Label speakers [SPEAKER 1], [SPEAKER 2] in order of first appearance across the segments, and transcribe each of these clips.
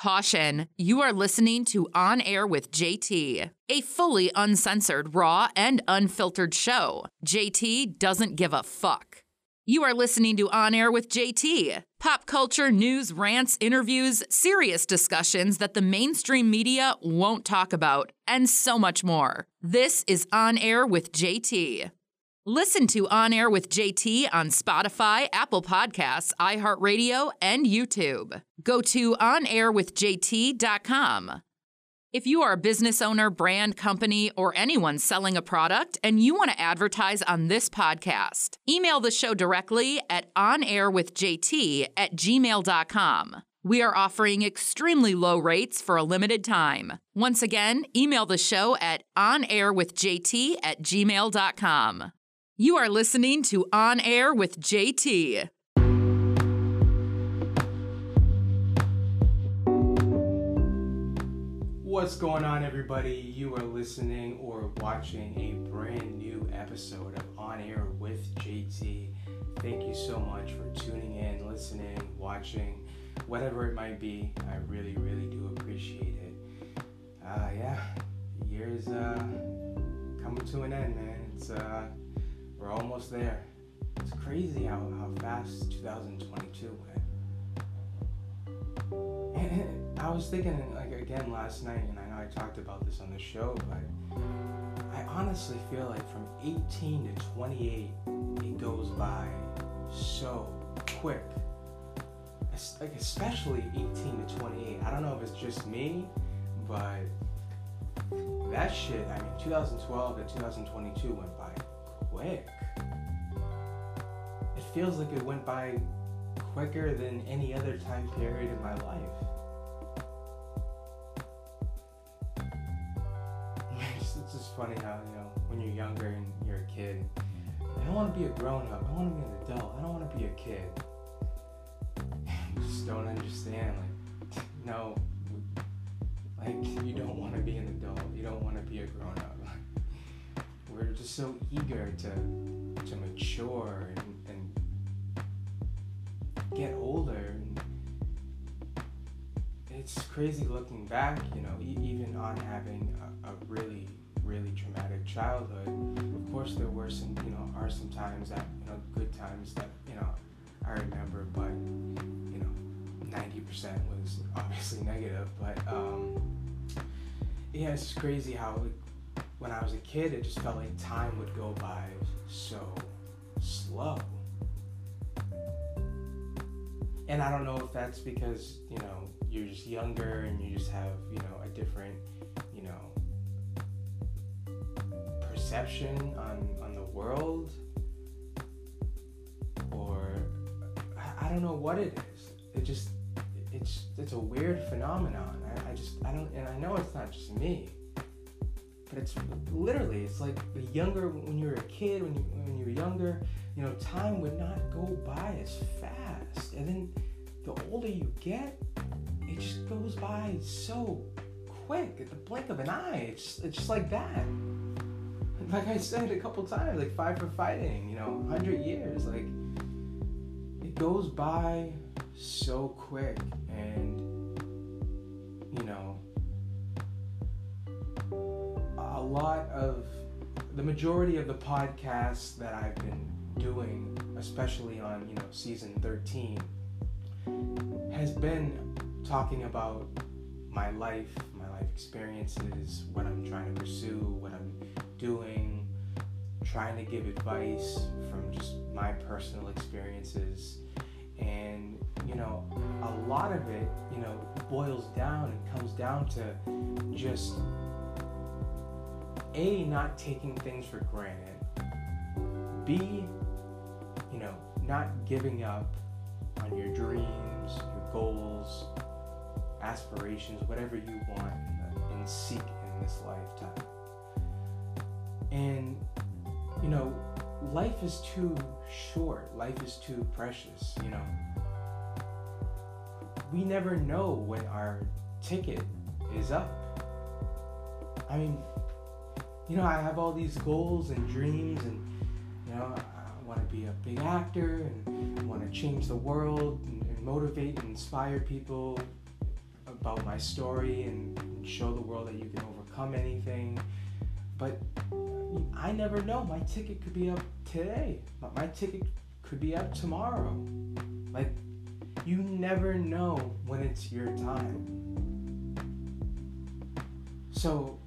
[SPEAKER 1] Caution, you are listening to On Air with JT, a fully uncensored, raw, and unfiltered show. JT doesn't give a fuck. You are listening to On Air with JT. Pop culture, news, rants, interviews, serious discussions that the mainstream media won't talk about, and so much more. This is On Air with JT. Listen to On Air with JT on Spotify, Apple Podcasts, iHeartRadio, and YouTube. Go to onairwithjt.com. If you are a business owner, brand, company, or anyone selling a product and you want to advertise on this podcast, email the show directly at onairwithjt at gmail.com. We are offering extremely low rates for a limited time. Once again, email the show at onairwithjt at gmail.com. You are listening to On Air with JT.
[SPEAKER 2] What's going on, everybody? You are listening or watching a brand new episode of On Air with JT. Thank you so much for tuning in, listening, watching, whatever it might be. I really, really do appreciate it. Uh, yeah, year's uh, coming to an end, man. It's uh, we're almost there. It's crazy how, how fast 2022 went. And I was thinking, like, again last night, and I know I talked about this on the show, but I honestly feel like from 18 to 28, it goes by so quick. Like, especially 18 to 28. I don't know if it's just me, but that shit, I mean, 2012 to 2022 went quick. It feels like it went by quicker than any other time period in my life. It's it's just funny how, you know, when you're younger and you're a kid, I don't want to be a grown up. I want to be an adult. I don't want to be a kid. You just don't understand. Like, no, like, you don't want to be an adult. You don't want to be a grown up. We're just so eager to to mature and, and get older. And it's crazy looking back, you know, e- even on having a, a really, really traumatic childhood. Of course, there were some, you know, are some times that, you know, good times that, you know, I remember, but, you know, 90% was obviously negative. But, um, yeah, it's crazy how when I was a kid, it just felt like time would go by so slow. And I don't know if that's because, you know, you're just younger and you just have, you know, a different, you know, perception on, on the world. Or I, don't know what it is. It just, it's, it's a weird phenomenon. I, I just, I don't, and I know it's not just me but it's literally it's like the younger when you were a kid when you when you were younger you know time would not go by as fast. And then the older you get it just goes by so quick at the blink of an eye. It's it's just like that. Like i said a couple times like five for fighting you know 100 years like it goes by so quick. And you know a lot of the majority of the podcasts that I've been doing, especially on you know season 13, has been talking about my life, my life experiences, what I'm trying to pursue, what I'm doing, trying to give advice from just my personal experiences. And you know, a lot of it, you know, boils down and comes down to just a not taking things for granted. B you know not giving up on your dreams your goals aspirations whatever you want and seek in this lifetime. And you know life is too short. Life is too precious you know. We never know when our ticket is up. I mean you know, I have all these goals and dreams, and you know, I want to be a big actor and want to change the world and, and motivate and inspire people about my story and show the world that you can overcome anything. But I never know. My ticket could be up today. My ticket could be up tomorrow. Like, you never know when it's your time. So,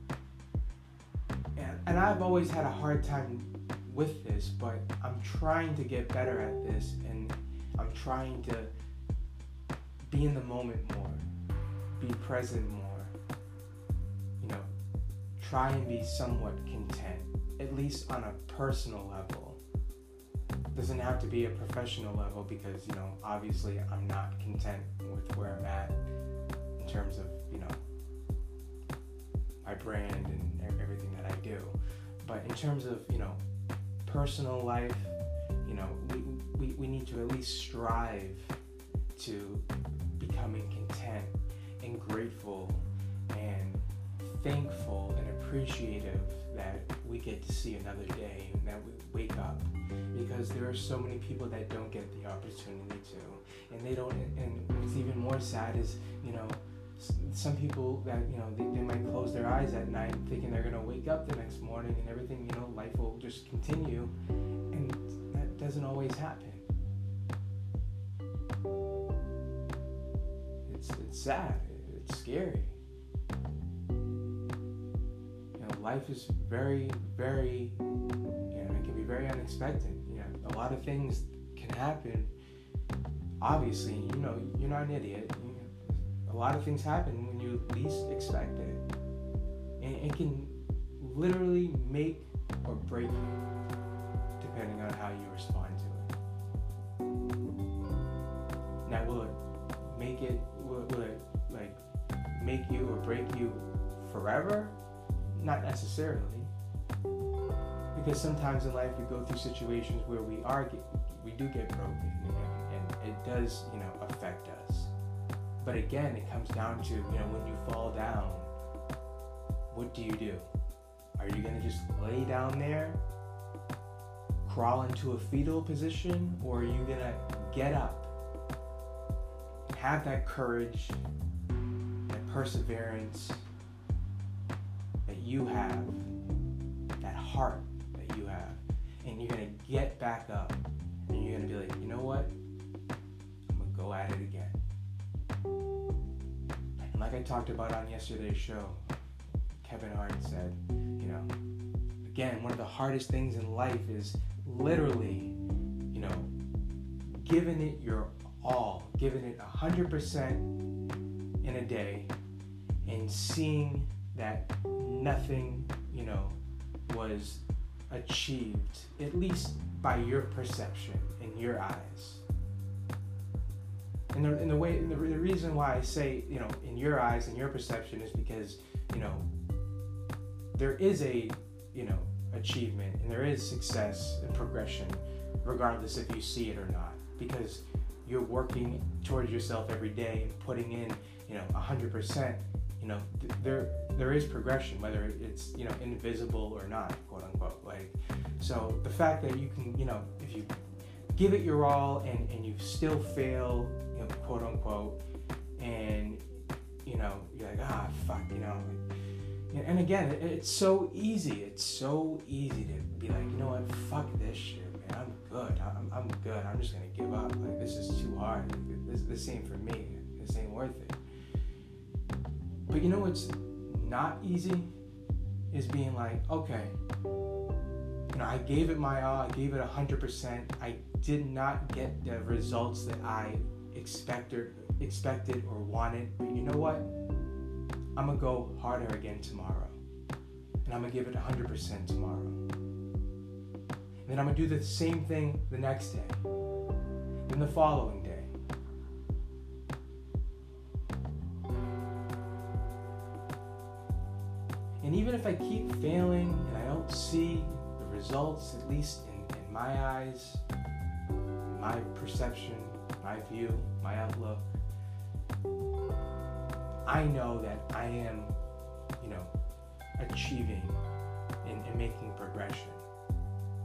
[SPEAKER 2] and, I've always had a hard time with this, but I'm trying to get better at this and I'm trying to be in the moment more, be present more, you know, try and be somewhat content, at least on a personal level. Doesn't have to be a professional level because, you know, obviously I'm not content with where I'm at in terms of, you know, my brand and everything that I do. But in terms of, you know, personal life, you know, we, we, we need to at least strive to becoming content and grateful and thankful and appreciative that we get to see another day and that we wake up because there are so many people that don't get the opportunity to and they don't and what's even more sad is you know some people that you know they, they might close their eyes at night thinking they're going to wake up the next morning and everything you know life will just continue and that doesn't always happen. It's it's sad. It's scary. You know life is very very you know it can be very unexpected. You know a lot of things can happen. Obviously you know you're not an idiot a lot of things happen when you least expect it. And it can literally make or break you, depending on how you respond to it. Now, will it make it, will, will it like make you or break you forever? Not necessarily. Because sometimes in life we go through situations where we are, get, we do get broken, and, and it does, you know, affect us. But again, it comes down to, you know, when you fall down, what do you do? Are you going to just lay down there, crawl into a fetal position, or are you going to get up, have that courage, that perseverance that you have, that heart that you have, and you're going to get back up and you're going to be like, you know what? I'm going to go at it again. And like I talked about on yesterday's show, Kevin Hart said, you know, again, one of the hardest things in life is literally, you know, giving it your all, giving it 100% in a day, and seeing that nothing, you know, was achieved, at least by your perception in your eyes. And the, and the way, and the, the reason why I say, you know, in your eyes and your perception is because, you know, there is a, you know, achievement and there is success and progression, regardless if you see it or not, because you're working towards yourself every day and putting in, you know, 100%. You know, th- there there is progression, whether it's you know invisible or not, quote unquote. Like, so the fact that you can, you know, if you give it your all and and you still fail quote unquote, and you know, you're like, ah, fuck, you know. And again, it's so easy. It's so easy to be like, you know what, fuck this shit, man. I'm good. I'm, I'm good. I'm just gonna give up. Like this is too hard. This this ain't for me. This ain't worth it. But you know what's not easy is being like, okay, you know, I gave it my all. I gave it hundred percent. I did not get the results that I expected expected or wanted. But you know what? I'm gonna go harder again tomorrow. And I'm gonna give it 100% tomorrow. And then I'm gonna do the same thing the next day. Then the following day. And even if I keep failing and I don't see the results, at least in, in my eyes, my perception, my view, my outlook, I know that I am, you know, achieving and, and making progression.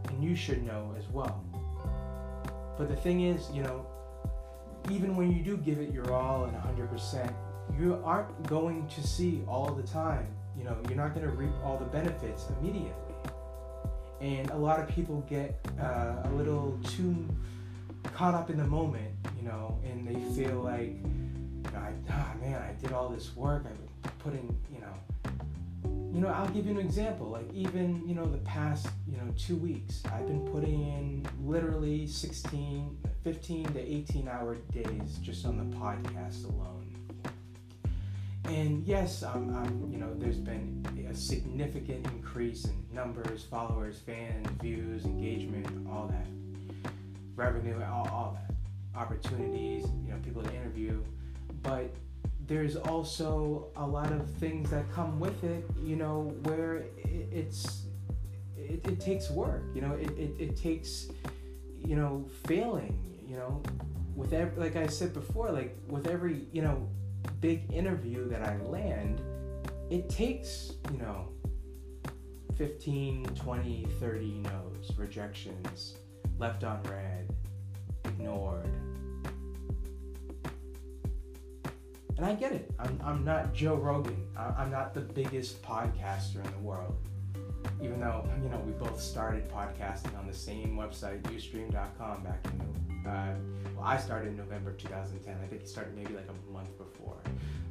[SPEAKER 2] And you should know as well. But the thing is, you know, even when you do give it your all and 100%, you aren't going to see all the time. You know, you're not going to reap all the benefits immediately. And a lot of people get uh, a little too caught up in the moment, you know, and they feel like, you know, I, ah, man, I did all this work. I've been putting, you know, you know, I'll give you an example. Like even, you know, the past, you know, two weeks, I've been putting in literally 16, 15 to 18 hour days just on the podcast alone. And yes, um, um, you know, there's been a significant increase in numbers, followers, fans, views, engagement, all that, revenue, all, all opportunities, you know, people to interview. But there's also a lot of things that come with it, you know, where it, it's it, it, takes work, you know, it, it, it takes, you know, failing, you know, with every, like I said before, like with every, you know, big interview that I land, it takes, you know, 15, 20, 30 no's, rejections, left on red, ignored. And I get it. I'm, I'm not Joe Rogan. I'm not the biggest podcaster in the world. Even though, you know, we both started podcasting on the same website, ustream.com, back in, uh, well, I started in November 2010. I think he started maybe like a month before.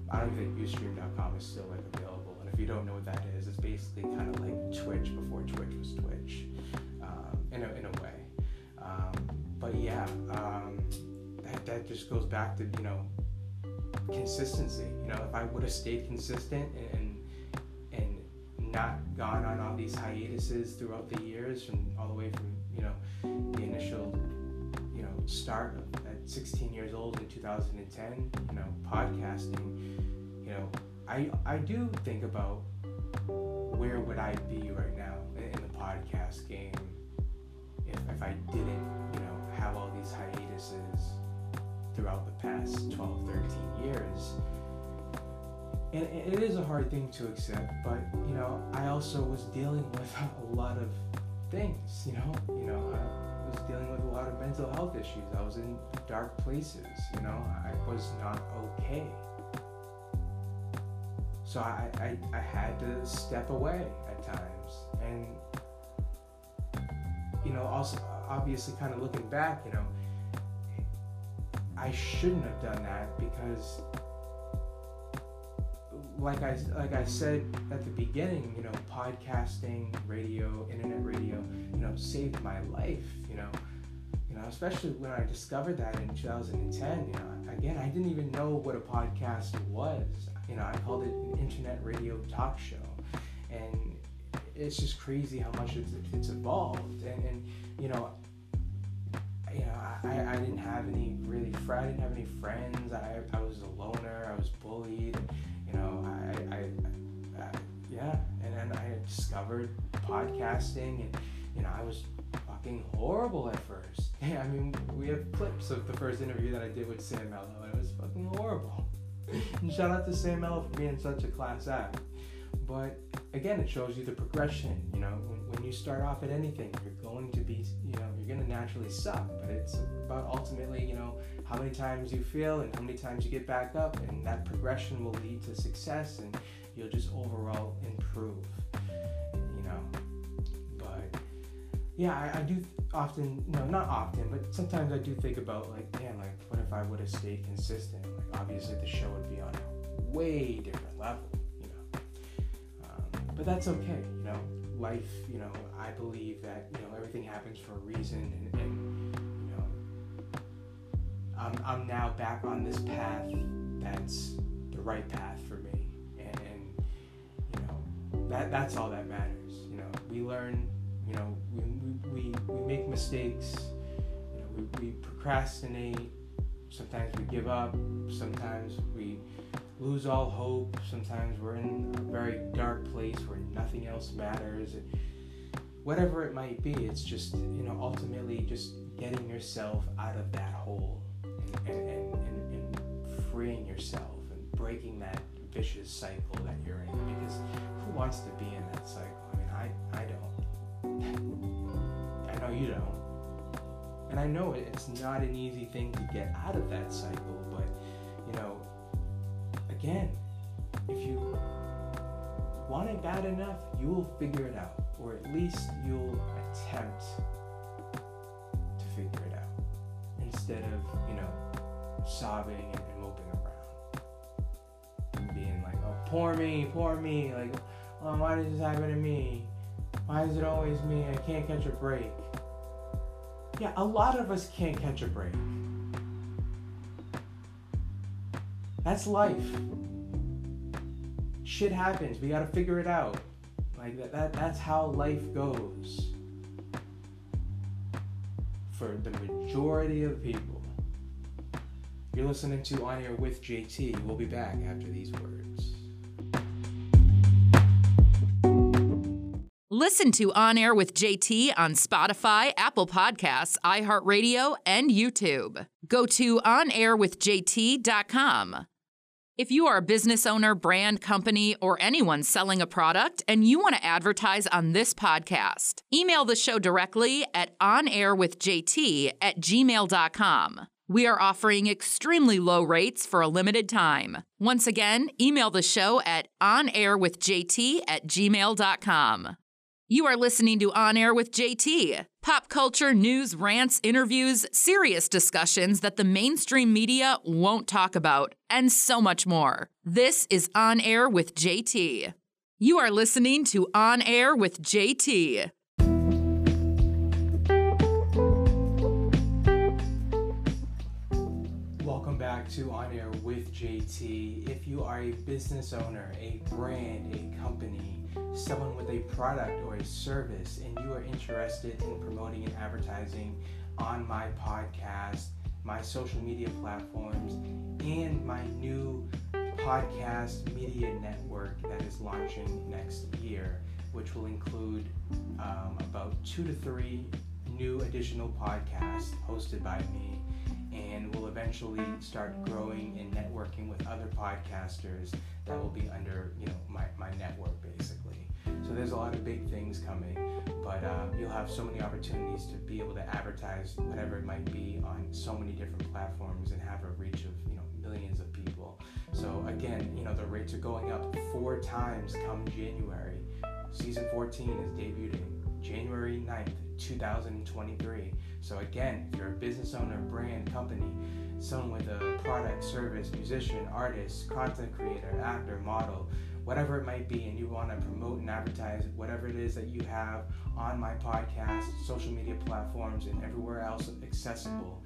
[SPEAKER 2] I don't think ustream.com is still like available. And if you don't know what that is, it's basically kind of like Twitch before Twitch was Twitch, um, in, a, in a way. Um, but yeah, um, that, that just goes back to, you know, consistency. You know, if I would have stayed consistent and, and not gone on all these hiatuses throughout the years, from all the way from, you know, the initial, you know, start at 16 years old in 2010, you know, podcasting, you know, I I do think about where would I be right now in the podcast game if, if I didn't, you know, have all these hiatuses throughout the past 12, 13 years. And it is a hard thing to accept, but you know, I also was dealing with a lot of things, you know, you know, I was dealing with a lot of mental health issues. I was in dark places, you know, I was not okay. So I, I, I had to step away at times. And, you know, also obviously kind of looking back, you know, I shouldn't have done that because like I like I said at the beginning, you know, podcasting, radio, internet radio, you know, saved my life, you know. You know, especially when I discovered that in 2010, you know, again, I didn't even know what a podcast was you know, I called it an internet radio talk show, it's just crazy how much it's, it's evolved. And, and you know, you know, I, I didn't have any really, I didn't have any friends. I, I was a loner. I was bullied. You know, I, I, I yeah, and then I discovered podcasting, and you know, I was fucking horrible at first. Yeah, I mean, we have clips of the first interview that I did with Sam Mello, and it was fucking horrible and shout out to Sam Mello for being such a class act. But again, it shows you the progression. You know, when, when you start off at anything, you're going to be, you know, you're going to naturally suck. But it's about ultimately, you know, how many times you fail and how many times you get back up, and that progression will lead to success, and you'll just overall improve. You know, but yeah, I, I do often, no, not often, but sometimes I do think about like, damn, like, what if I would have stayed consistent? Like, obviously the show would be on a way different level, but that's okay, you know. Life, you know, I believe that you know everything happens for a reason, and, and you know, I'm I'm now back on this path that's the right path for me, and, and you know that that's all that matters. You know, we learn, you know, we we, we, make mistakes, you know, we, we procrastinate Sometimes we give up. Sometimes we lose all hope. Sometimes we're in a very dark place where nothing else matters. Whatever it might be, it's just, you know, ultimately just getting yourself out of that hole and, and, and, and, freeing yourself and breaking that vicious cycle that you're in. Because who wants to be in that cycle? I mean, I, I don't. I know you don't. And I know it's not an easy thing to get out of that cycle, but you know, again, if you want it bad enough, you will figure it out, or at least you'll attempt to figure it out instead of, you know, sobbing and, and moping around and being like, oh, poor me, poor me, like, oh, why does this happen to me? Why is it always me? I can't catch a break. Yeah, a lot of us can't catch a break. That's life. Shit happens. We gotta figure it out. Like that, that that's how life goes. For the majority of people. You're listening to On Air with JT. We'll be back after these words.
[SPEAKER 1] Listen to On Air with JT on Spotify, Apple Podcasts, iHeartRadio, and YouTube. Go to onairwithjt.com. If you are a business owner, brand, company, or anyone selling a product and you want to advertise on this podcast, email the show directly at onairwithjt at gmail.com. We are offering extremely low rates for a limited time. Once again, email the show at onairwithjt at gmail.com. You are listening to On Air with JT. Pop culture, news, rants, interviews, serious discussions that the mainstream media won't talk about, and so much more. This is On Air with JT. You are listening to On Air with JT.
[SPEAKER 2] To On Air with JT. If you are a business owner, a brand, a company, someone with a product or a service, and you are interested in promoting and advertising on my podcast, my social media platforms, and my new podcast media network that is launching next year, which will include um, about two to three new additional podcasts hosted by me and we'll eventually start growing and networking with other podcasters that will be under you know my, my network basically. So there's a lot of big things coming but um, you'll have so many opportunities to be able to advertise whatever it might be on so many different platforms and have a reach of you know millions of people. So again you know the rates are going up four times come january. Season 14 is debuting january 9th 2023 so again, if you're a business owner, brand, company, someone with a product, service, musician, artist, content creator, actor, model, whatever it might be, and you want to promote and advertise whatever it is that you have on my podcast, social media platforms, and everywhere else accessible,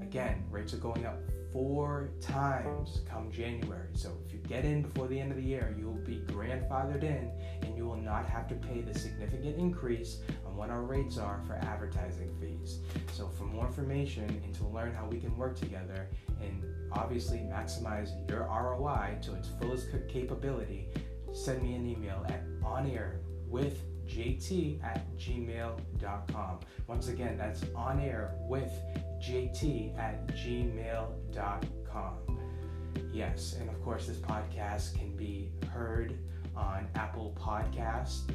[SPEAKER 2] again, rates are going up four times come January. So if you get in before the end of the year, you will be grandfathered in and you will not have to pay the significant increase on what our rates are for advertising fees. So for more information and to learn how we can work together and obviously maximize your ROI to its fullest capability, send me an email at onair with jt at gmail.com. Once again, that's on air with jt at gmail.com. Yes, and of course, this podcast can be heard on Apple Podcast,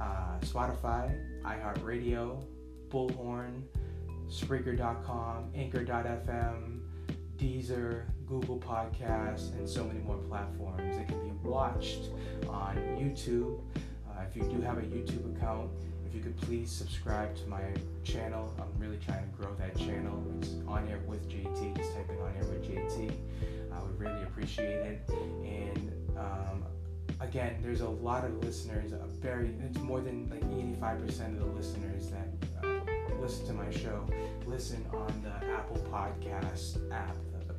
[SPEAKER 2] uh, Spotify, iHeartRadio, Bullhorn, Spreaker.com, Anchor.fm, Deezer, Google Podcasts, and so many more platforms. It can be watched on YouTube. Uh, if you do have a YouTube account, if you could please subscribe to my channel. I'm really trying to grow that channel. It's on air with JT. Just type in on air with JT. I would really appreciate it. And um, again, there's a lot of listeners. A very, it's more than like 85% of the listeners that uh, listen to my show listen on the Apple Podcast app,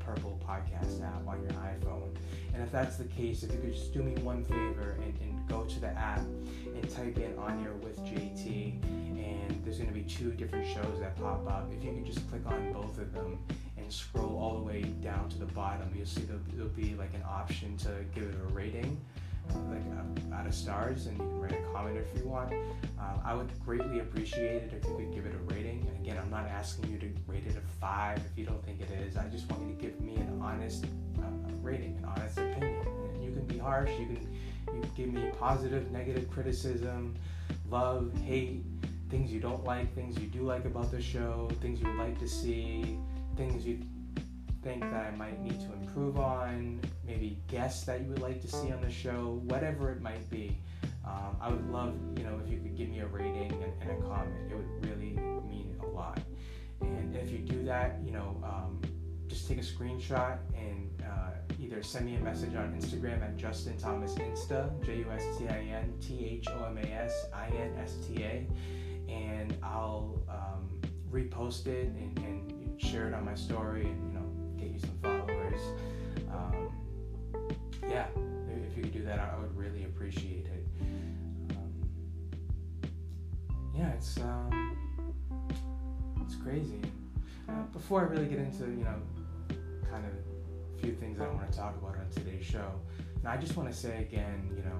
[SPEAKER 2] Purple Podcast app on your iPhone. And if that's the case, if you could just do me one favor and, and go to the app and type in on air with JT, and there's going to be two different shows that pop up. If you could just click on both of them and scroll all the way down to the bottom, you'll see there'll be like an option to give it a rating like uh, out of stars and you can write a comment if you want. Um, I would greatly appreciate it if you could give it a rating. And again, I'm not asking you to rate it a five if you don't think it is. I just want you to give me an honest uh, rating, an honest opinion. And you can be harsh. You can you can give me positive, negative criticism, love, hate, things you don't like, things you do like about the show, things you would like to see, things you think that I might need to improve on, maybe guests that you would like to see on the show, whatever it might be. Um, I would love, you know, if you could give me a rating and, and a comment. It would really mean a lot. And if you do that, you know, um, just take a screenshot and uh, either send me a message on Instagram at Justin Thomas Insta, J U S T I N T H O M A S I N S T A, and I'll um, repost it and, and, share it on my story and, you know, you some followers. Um, yeah, if you could do that, I would really appreciate it. Um, yeah, it's um, it's crazy. Uh, before I really get into you know kind of a few things I want to talk about on today's show, and I just want to say again, you know,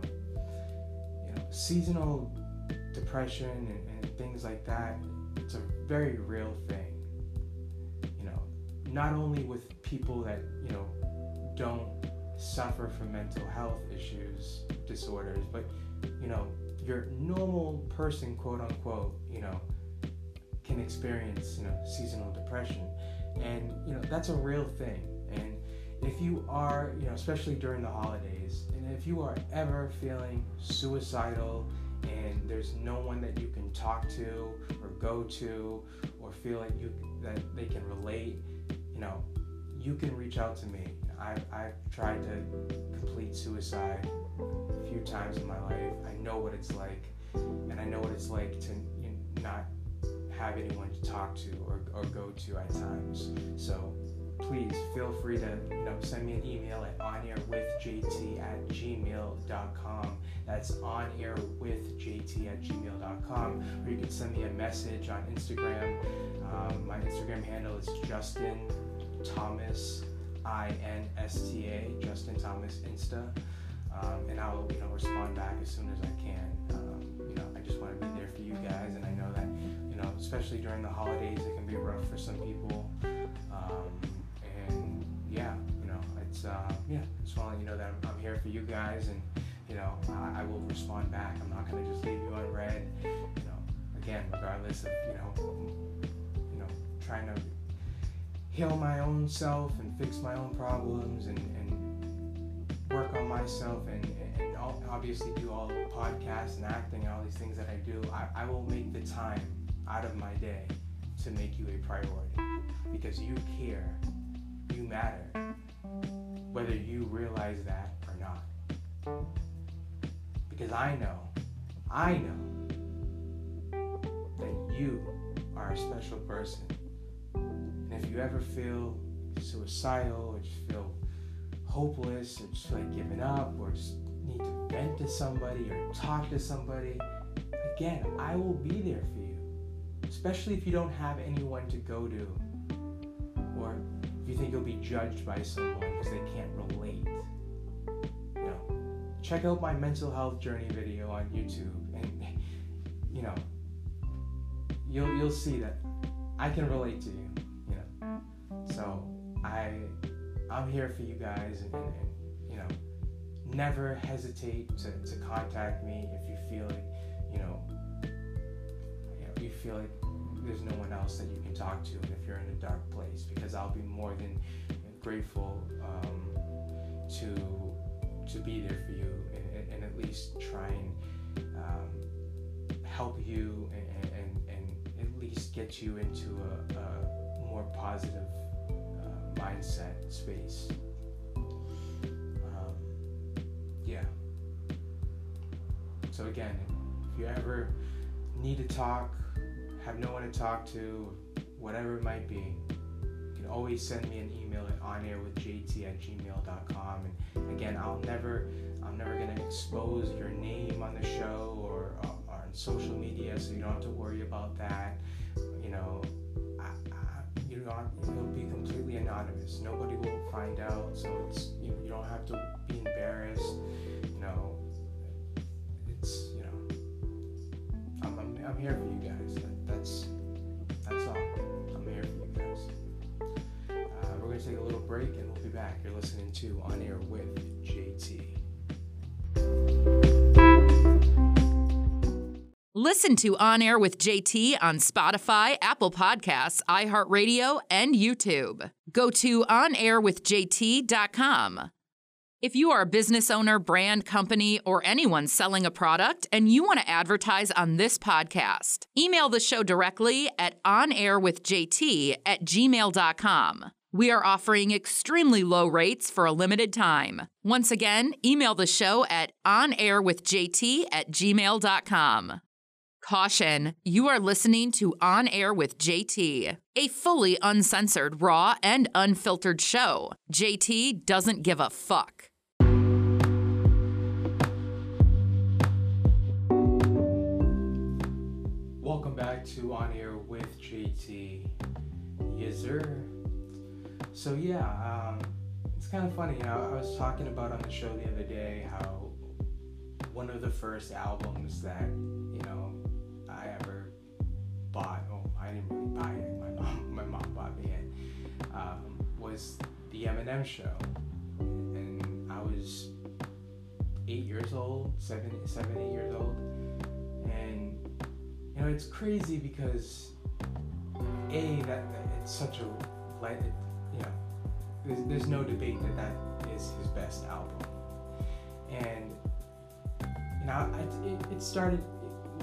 [SPEAKER 2] you know, seasonal depression and, and things like that. It's a very real thing. Not only with people that you know don't suffer from mental health issues, disorders, but you know, your normal person, quote unquote, you know, can experience, you know, seasonal depression. And, you know, that's a real thing. And if you are, you know, especially during the holidays, and if you are ever feeling suicidal and there's no one that you can talk to or go to or feel like you that they can relate, you know, you can reach out to me. I've, I've tried to complete suicide a few times in my life. I know what it's like, and I know what it's like to you know, not have anyone to talk to or, or go to at times. So please feel free to you know send me an email at onairwithjt at gmail.com. That's onairwithjt at gmail.com. Or you can send me a message on Instagram. Um, my Instagram handle is Justin Thomas I N S T A, Justin Thomas Insta. Um, and I'll you know respond back as soon as I can. Um, you know, I just want to be there for you guys, and I know that you know, especially during the holidays, it can be rough for some people. Um, and yeah, you know, it's uh, yeah, just want to let you know that I'm, I'm, here for you guys, and you know, I, I, will respond back. I'm not gonna just leave you unread. You know, again, regardless of you know, you know, trying to heal my own self and fix my own problems and, and work on myself and, and obviously do all the podcasts and acting and all these things that I do, I, I will make the time out of my day to make you a priority because you care, you matter, whether you realize that or not. Because I know, I know that you are a special person if you ever feel suicidal or just feel hopeless or just like giving up or just need to vent to somebody or talk to somebody, again, I will be there for you. Especially if you don't have anyone to go to or if you think you'll be judged by someone because they can't relate. You know, check out my mental health journey video on YouTube and you know, you'll you'll see that I can relate to you. So I I'm here for you guys and, and, and you know never hesitate to, to contact me if you feel like you know you feel like there's no one else that you can talk to if you're in a dark place because I'll be more than grateful um, to to be there for you and, and at least try and um, help you and, and, and, at least get you into a, a more positive mindset space. Um, yeah. So again, if you ever need to talk, have no one to talk to, whatever it might be, you can always send me an email at onairwithjt at gmail.com. And again, I'll never, I'm never gonna expose your name on the show or, or on social media, so you don't have to worry about that. You know, it'll be completely anonymous. Nobody will find out, so it's you, you don't have to be embarrassed. You know, it's you know, I'm I'm, I'm here for you guys. That, that's that's all. I'm here for you guys. Uh, we're gonna take a little break and we'll be back. You're listening to On Air with JT.
[SPEAKER 1] Listen to On Air with JT on Spotify, Apple Podcasts, iHeartRadio, and YouTube. Go to onairwithjt.com. If you are a business owner, brand company, or anyone selling a product and you want to advertise on this podcast, email the show directly at onairwithjt at gmail.com. We are offering extremely low rates for a limited time. Once again, email the show at onairwithjt at gmail.com. Caution, you are listening to On Air with JT, a fully uncensored, raw, and unfiltered show. JT doesn't give a fuck.
[SPEAKER 2] Welcome back to On Air with JT. Yes. So, yeah, um, it's kind of funny. You know, I was talking about on the show the other day how one of the first albums that, you know, I ever bought, oh, I didn't really buy it, my mom, my mom bought me it, um, was The Eminem Show. And I was eight years old, seven, seven, eight years old. And, you know, it's crazy because, A, that, that it's such a, like, you know, there's, there's no debate that that is his best album. And, you know, it, it started,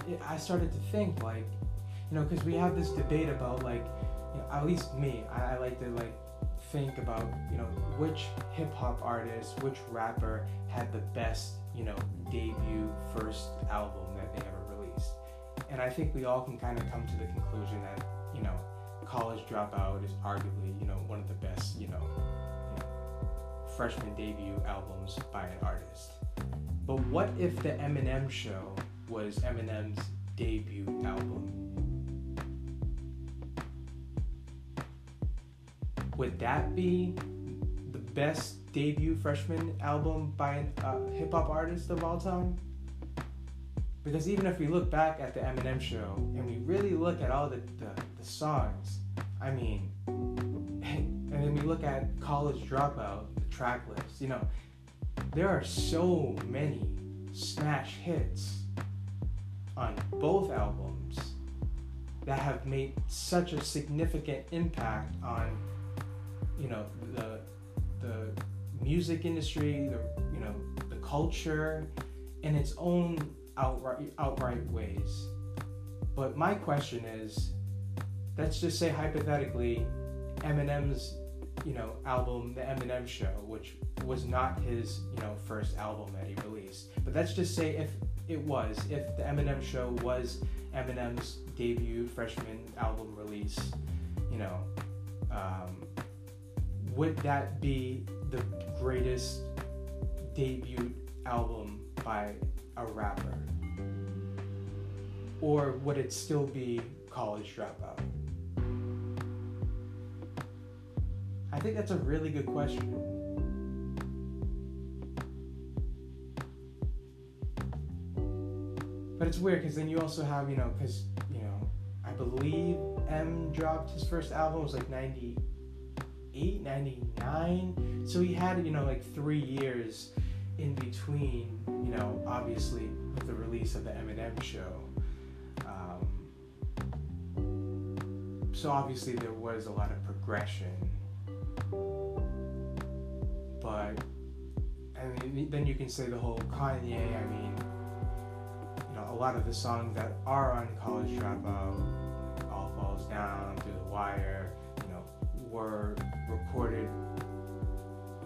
[SPEAKER 2] it, I started to think like, you know, because we have this debate about like, you know, at least me, I, I like to like think about, you know, which hip hop artist, which rapper had the best, you know, debut first album that they ever released. And I think we all can kind of come to the conclusion that, you know, College Dropout is arguably, you know, one of the best, you know, you know freshman debut albums by an artist. But what if the Eminem show was Eminem's debut album? Would that be the best debut freshman album by a uh, hip hop artist of all time? Because even if we look back at the Eminem show and we really look at all the, the, the songs, I mean, and then we look at College Dropout, the track list, you know, there are so many smash hits both albums that have made such a significant impact on, you know, the, the music industry, the, you know, the culture, in its own outright outright ways. But my question is, let's just say hypothetically, Eminem's you know album, the Eminem Show, which was not his you know first album that he released. But let's just say if it was, if the Eminem Show was Eminem's debut freshman album release, you know, um, would that be the greatest debut album by a rapper? Or would it still be College Dropout? I think that's a really good question. But it's weird because then you also have, you know, because, you know, I believe M dropped his first album it was like 98, 99. So he had, you know, like three years in between, you know, obviously with the release of the Eminem show. Um, so obviously there was a lot of progression. But, and then you can say the whole Kanye, I mean, know, a lot of the songs that are on College Dropout, All Falls Down, Through the Wire, you know, were recorded,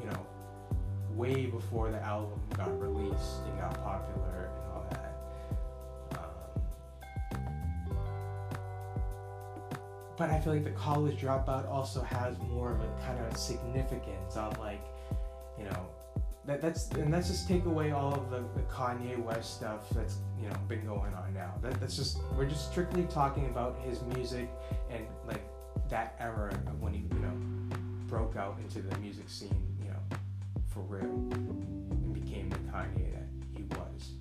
[SPEAKER 2] you know, way before the album got released and got popular and all that. Um, but I feel like the college dropout also has more of a kind of significance on like, you know, that that's and let's just take away all of the, the Kanye West stuff that's you know been going on now. That that's just we're just strictly talking about his music and like that era of when he you know broke out into the music scene you know for real and became the Kanye that he was.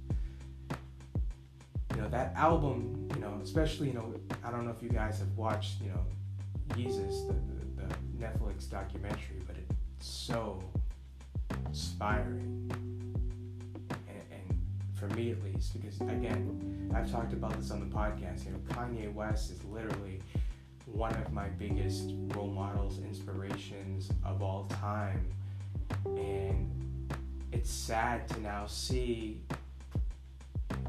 [SPEAKER 2] You know, that album, you know, especially, you know, I don't know if you guys have watched, you know, Yeezus, the, the, the Netflix documentary, but it's so inspiring. And, and for me at least, because again, I've talked about this on the podcast. You know, Kanye West is literally one of my biggest role models, inspirations of all time, and it's sad to now see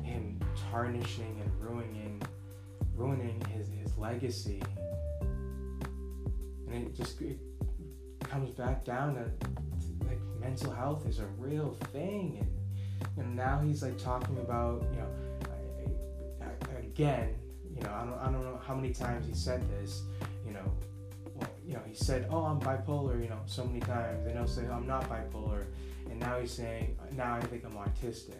[SPEAKER 2] him tarnishing and ruining ruining his, his legacy and it just it comes back down to, to like mental health is a real thing. And and now he's like talking about you know I, I, again you know I don't, I don't know how many times he said this you know well, you know he said oh I'm bipolar you know so many times. And he'll say I'm not bipolar. And now he's saying now I think I'm autistic.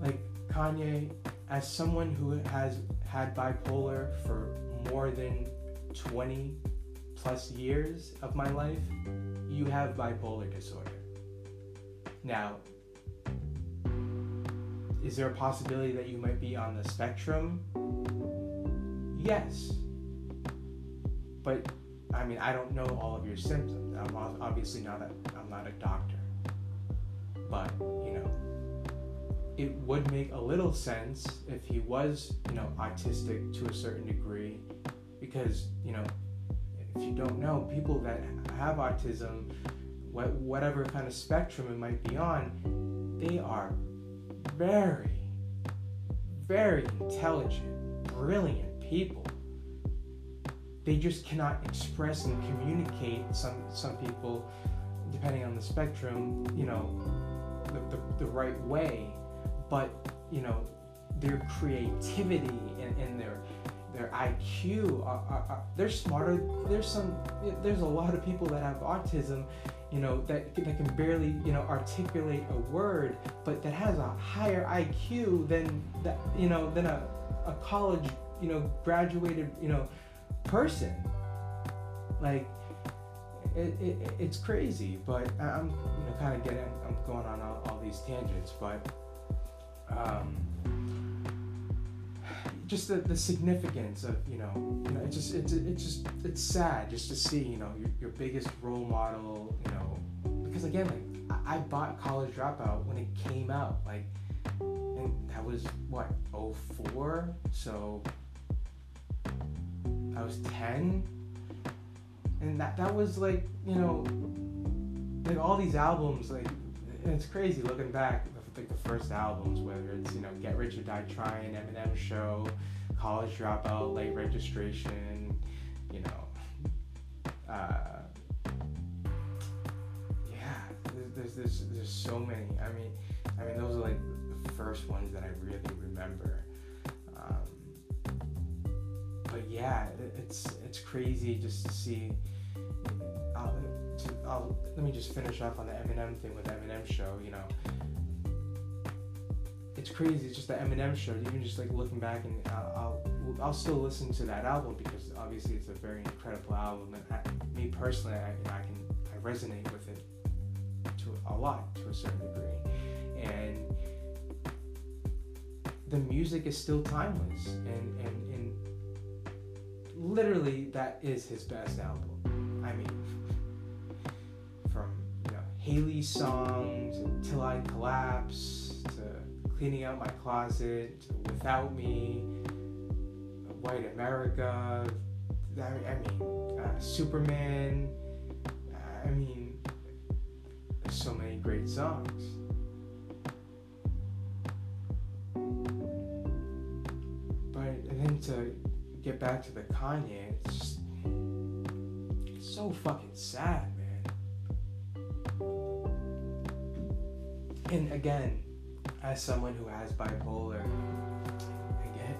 [SPEAKER 2] Like Kanye as someone who has had bipolar for more than 20 plus years of my life, you have bipolar disorder. Now, is there a possibility that you might be on the spectrum? Yes. But I mean, I don't know all of your symptoms. I'm obviously not a, I'm not a doctor. But, you know, it would make a little sense if he was, you know, autistic to a certain degree because, you know, if you don't know, people that have autism, whatever kind of spectrum it might be on, they are very, very intelligent, brilliant people. They just cannot express and communicate. Some some people, depending on the spectrum, you know, the, the, the right way. But you know, their creativity and, and their their IQ are, are, are, they're smarter. There's some there's a lot of people that have autism, you know, that that can barely you know articulate a word, but that has a higher IQ than that you know than a a college you know graduated you know person. Like it, it, it's crazy, but I'm you know kind of getting I'm going on all, all these tangents, but um just the, the significance of you know, you know it's just it's it's just it's sad just to see you know your, your biggest role model you know because again like I, I bought College Dropout when it came out like and that was what 04 so I was 10 and that that was like you know like all these albums like it's crazy looking back like the first albums, whether it's you know Get Rich or Die Trying, Eminem Show, College Dropout, Late Registration, you know, uh, yeah, there's, there's there's so many. I mean, I mean those are like the first ones that I really remember. Um, but yeah, it's it's crazy just to see. I'll, I'll, let me just finish off on the Eminem thing with Eminem show. You know, it's crazy. It's just the Eminem show. Even just like looking back, and I'll, I'll, I'll still listen to that album because obviously it's a very incredible album. And I, me personally, I, I can I resonate with it to a lot to a certain degree, and the music is still timeless, and and, and literally that is his best album. I mean, from you know Hailie's songs, Till I Collapse cleaning out my closet, Without Me, White America, I, mean, uh, Superman. I mean, so many great songs. But then to get back to the Kanye, it's just it's so fucking sad, man. And again, as someone who has bipolar, I again,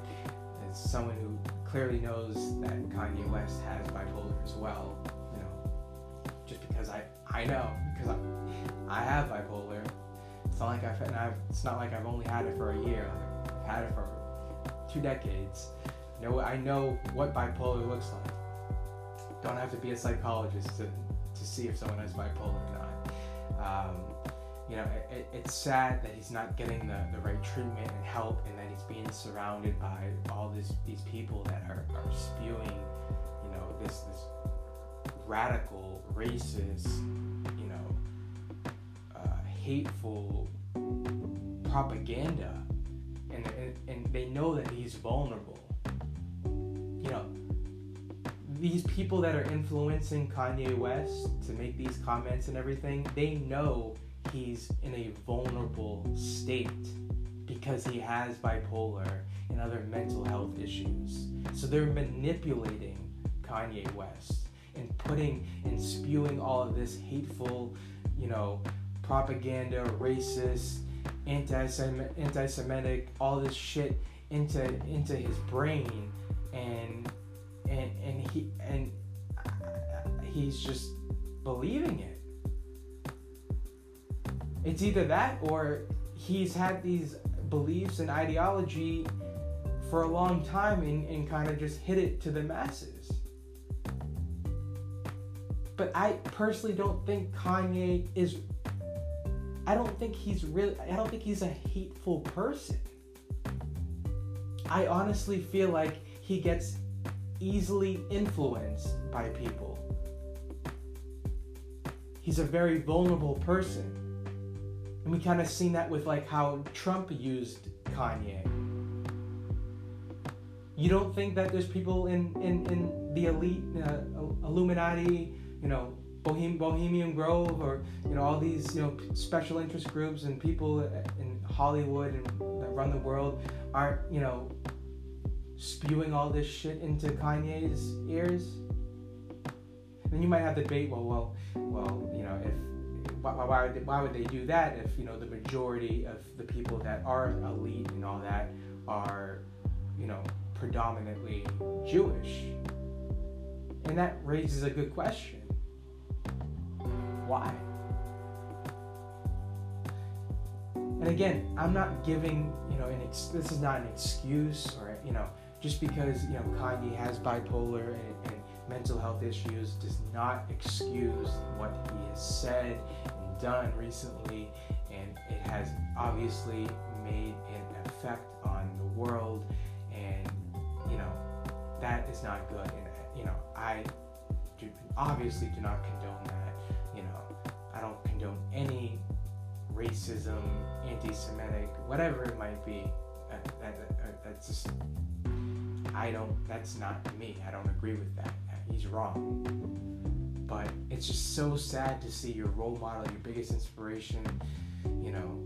[SPEAKER 2] as someone who clearly knows that Kanye West has bipolar as well, you know, just because I I know because I, I have bipolar. It's not like I've, and I've it's not like I've only had it for a year. I've had it for two decades. You know, I know what bipolar looks like. Don't have to be a psychologist to, to see if someone has bipolar or not. Um, you know, it, it's sad that he's not getting the, the right treatment and help, and that he's being surrounded by all this, these people that are, are spewing, you know, this this radical, racist, you know, uh, hateful propaganda, and, and and they know that he's vulnerable. You know, these people that are influencing Kanye West to make these comments and everything, they know he's in a vulnerable state because he has bipolar and other mental health issues. So they're manipulating Kanye West and putting and spewing all of this hateful, you know, propaganda, racist, anti-Semitic, all this shit into into his brain, and and and he and he's just believing it. It's either that or he's had these beliefs and ideology for a long time and, and kind of just hit it to the masses. But I personally don't think Kanye is I don't think he's really I don't think he's a hateful person. I honestly feel like he gets easily influenced by people. He's a very vulnerable person. And we kind of seen that with like how Trump used Kanye. You don't think that there's people in, in, in the elite, uh, Illuminati, you know, Bohem- Bohemian Grove, or you know all these you know special interest groups and people in Hollywood and that run the world aren't you know spewing all this shit into Kanye's ears. then you might have the debate. Well, well, well, you know, if why, why, would they, why would they do that if you know the majority of the people that are elite and all that are you know predominantly Jewish? And that raises a good question. Why? And again, I'm not giving, you know, an ex- this is not an excuse or, you know, just because, you know, Kanye has bipolar and, and mental health issues does not excuse what he has said and done recently. And it has obviously made an effect on the world. And, you know, that is not good. And, you know, I do, obviously do not condone that You know I don't condone any racism, anti-Semitic, whatever it might be. Uh, that, uh, that's just I don't. That's not me. I don't agree with that. He's wrong. But it's just so sad to see your role model, your biggest inspiration, you know,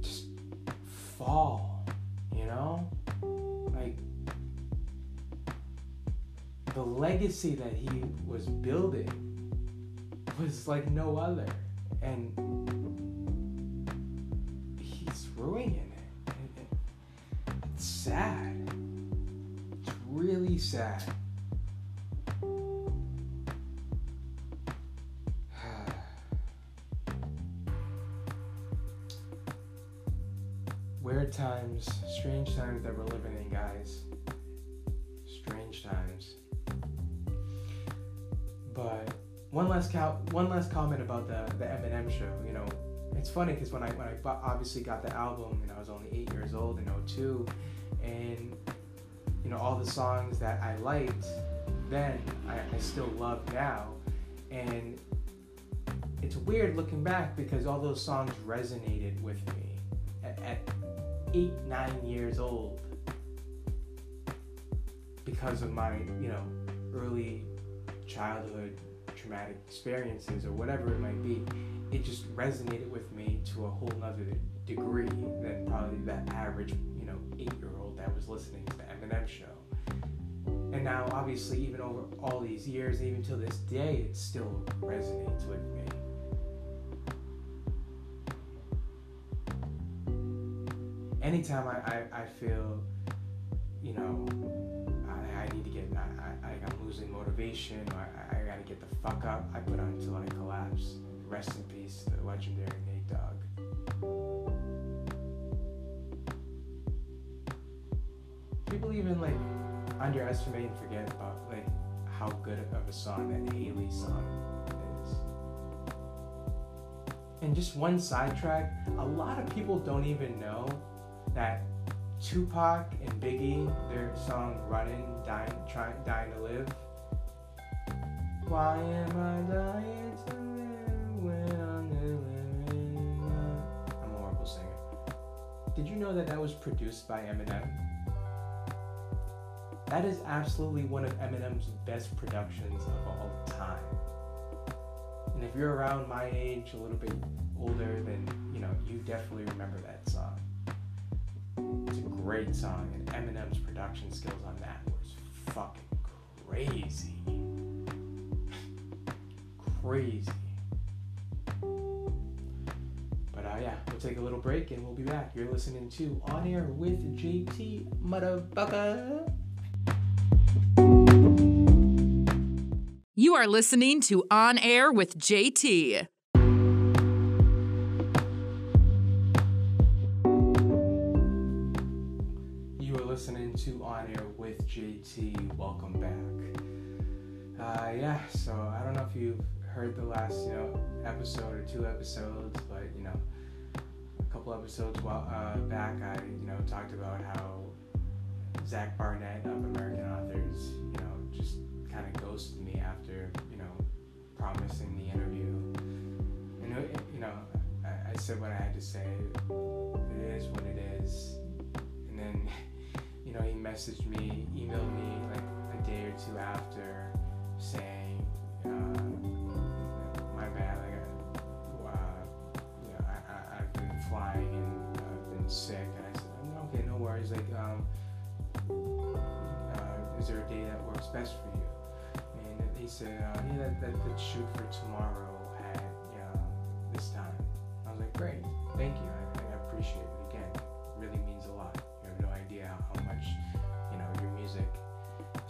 [SPEAKER 2] just fall. You know, like the legacy that he was building was like no other and he's ruining it. it, it it's sad. It's really sad. Strange times that we're living in, guys. Strange times. But one last cal- one last comment about the the Eminem show. You know, it's funny because when I when I obviously got the album and I was only eight years old in 02, and you know all the songs that I liked then I, I still love now, and it's weird looking back because all those songs resonated with me eight nine years old because of my you know early childhood traumatic experiences or whatever it might be, it just resonated with me to a whole nother degree than probably that average, you know, eight year old that was listening to the Eminem show. And now, obviously, even over all these years, even till this day, it still resonates with me. Anytime I, I, I feel, you know, I, I need to get, I, I, I'm losing motivation or I, I gotta get the fuck up, I put on until I collapse. Rest in peace, the legendary Nate Dogg. People even like underestimate and forget about like how good of a song that Hailie song is. And just one sidetrack, a lot of people don't even know that Tupac and Biggie, their song "Running," dying, trying, dying to live. Why am I dying to live when I'm living? I'm a horrible singer. did you know that that was produced by Eminem? That is absolutely one of Eminem's best productions of all time. And if you're around my age, a little bit older, then you know you definitely remember that song. It's a great song, and Eminem's production skills on that was fucking crazy. crazy. But uh, yeah, we'll take a little break and we'll be back. You're listening to On Air with JT Motherfucker.
[SPEAKER 1] You are listening to On Air with JT.
[SPEAKER 2] JT. Welcome back. Uh, yeah, so I don't know if you've heard the last, you know, episode or two episodes, but you know, a couple episodes while, uh, back, I you know talked about how Zac Barnett of American Authors, you know, just kind of ghosted me after you know promising the interview. And you know, I, I said what I had to say. It is what it is. And then, know, he messaged me, emailed me like a day or two after, saying, uh, "My bad, like, uh, you know, I, I, I've been flying and I've been sick." And I said, "Okay, no worries. Like, um, uh, is there a day that works best for you?" And he said, uh, "Yeah, that, that, let's shoot for tomorrow at yeah, this time." I was like, "Great, thank you. I, I appreciate it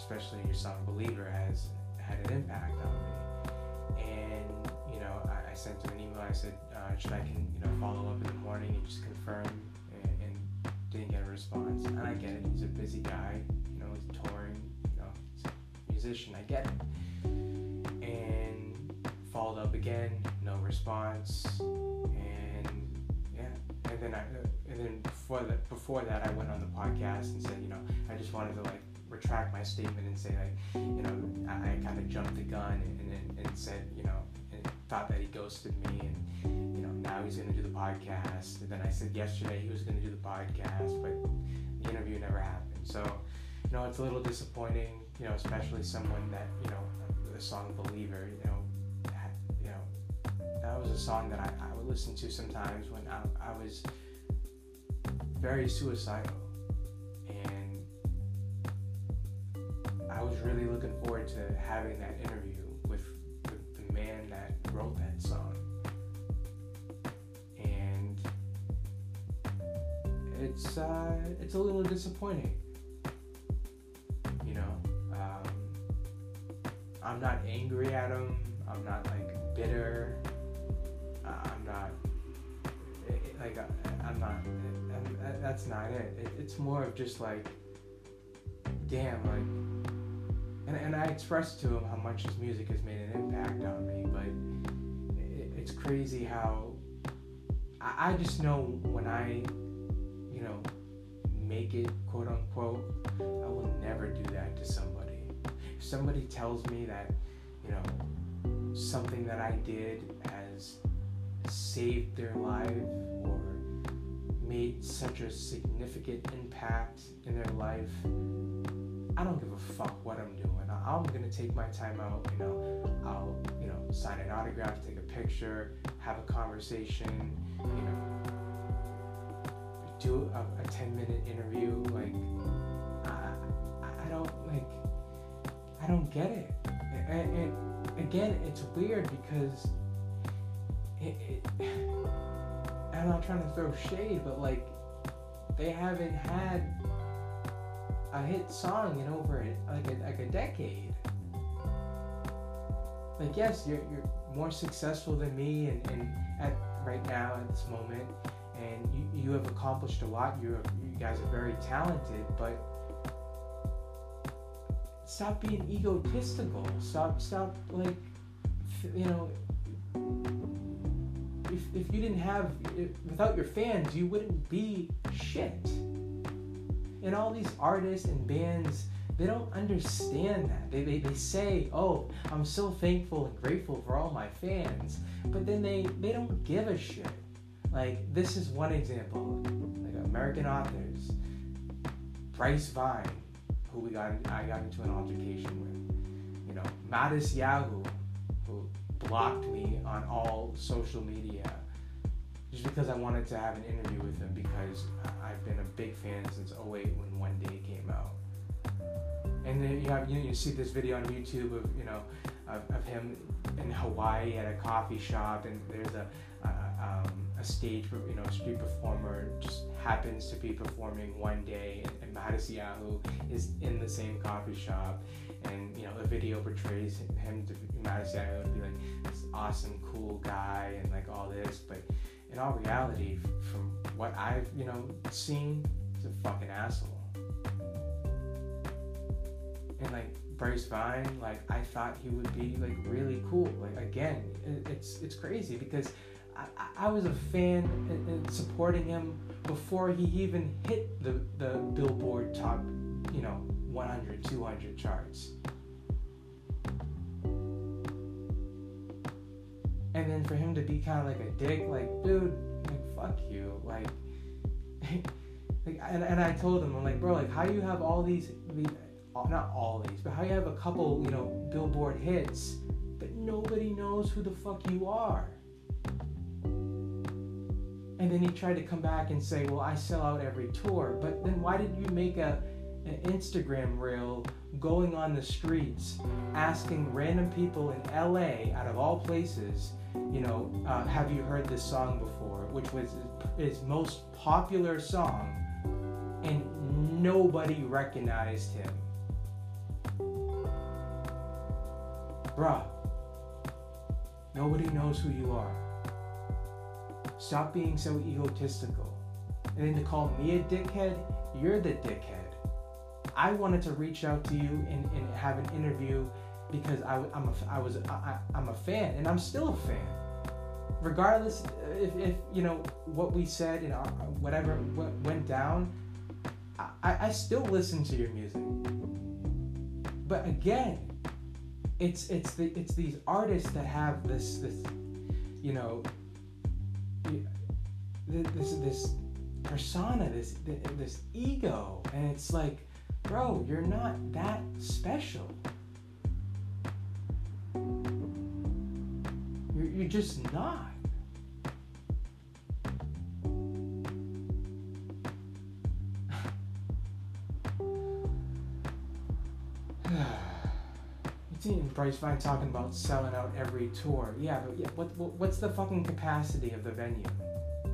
[SPEAKER 2] especially your song "Believer," has had an impact on me." And you know, I, I sent him an email. I said, uh, "Should I can you know follow up in the morning and just confirm?" And, and didn't get a response. And I get it. He's a busy guy. You know, he's touring. You know, he's a musician. I get it. And followed up again, no response. And yeah, and then I, and then before that, before that, I went on the podcast and said, you know, I just wanted to like retract my statement and say like, you know, I, I kind of jumped the gun and, and, and said, you know, and thought that he ghosted me and you know now he's gonna do the podcast. And then I said yesterday he was gonna do the podcast, but the interview never happened. So you know it's a little disappointing. You know, especially someone that you know the song "Believer." You know, had, you know that was a song that I, I would listen to sometimes when I, I was very suicidal, I was really looking forward to having that interview with, the man that wrote that song. And it's uh, it's a little disappointing. You know, um, I'm not angry at him. I'm not like bitter. Uh, I'm not it- it- like I, I'm not. I'm, that's not it. It's more of just like, damn, like and, and I expressed to him how much his music has made an impact on me, but it, it's crazy how I, I just know when I, you know, make it, quote unquote, I will never do that to somebody. If somebody tells me that, you know, something that I did has saved their life or made such a significant impact in their life, I don't give a fuck what I'm doing. I- I'm gonna take my time out, you know, I'll, you know, sign an autograph, take a picture, have a conversation, you know, do a, a 10 minute interview. Like, I, I- I don't, like, I don't get it. And, and again, it's weird because it, it, I'm not trying to throw shade, but like, they haven't had a hit song in over like a, like a decade. Like yes, you're you're more successful than me, and, and at right now at this moment, and you, you have accomplished a lot. You you guys are very talented, but stop being egotistical. Stop stop like you know. If, if you didn't have without your fans, you wouldn't be shit and all these artists and bands they don't understand that. They, they, they say oh i'm so thankful and grateful for all my fans. But then they they don't give a shit. Like this is one example. Like American authors, Bryce Vine, who we got I got into an altercation with, you know, Matisyahu, who blocked me on all social media just because I wanted to have an interview with him because I've been a big fan since 08 when One Day came out. And then you have you, know, you see this video on YouTube of you know of, of him in Hawaii at a coffee shop, and there's a a, um, a stage you know street performer just happens to be performing one day, and, and Matisyahu is in the same coffee shop, and you know the video portrays him to Matisyahu to be like this awesome cool guy and like all this, but in all reality, from what I've you know seen, he's a fucking asshole. And like Bryce Vine, like I thought he would be like really cool. Like again, it's it's crazy because I, I was a fan and, supporting him before he even hit the the Billboard top, you know, 100, 200 charts. And then for him to be kind of like a dick, like, dude, like, fuck you. Like, like and, and I told him, I'm like, bro, like, how you have all these, these uh, not all these, but how you have a couple, you know, billboard hits, but nobody knows who the fuck you are. And then he tried to come back and say, well, I sell out every tour. But then why did you make a, an Instagram reel going on the streets asking random people in LA, out of all places, you know, uh, have you heard this song before? Which was his most popular song, and nobody recognized him. Bruh, nobody knows who you are. Stop being so egotistical. And then to call me a dickhead, you're the dickhead. I wanted to reach out to you and, and have an interview because I, am a, I was I, I'm a fan and I'm still a fan. Regardless if, if you know what we said, know whatever went down, I, I still listen to your music. But again, it's it's the it's these artists that have this this you know this this persona this this ego and it's like bro you're not that special you're, just not seen Bryce Vine talking about selling out every tour. Yeah, but yeah, what, what what's the fucking capacity of the venue?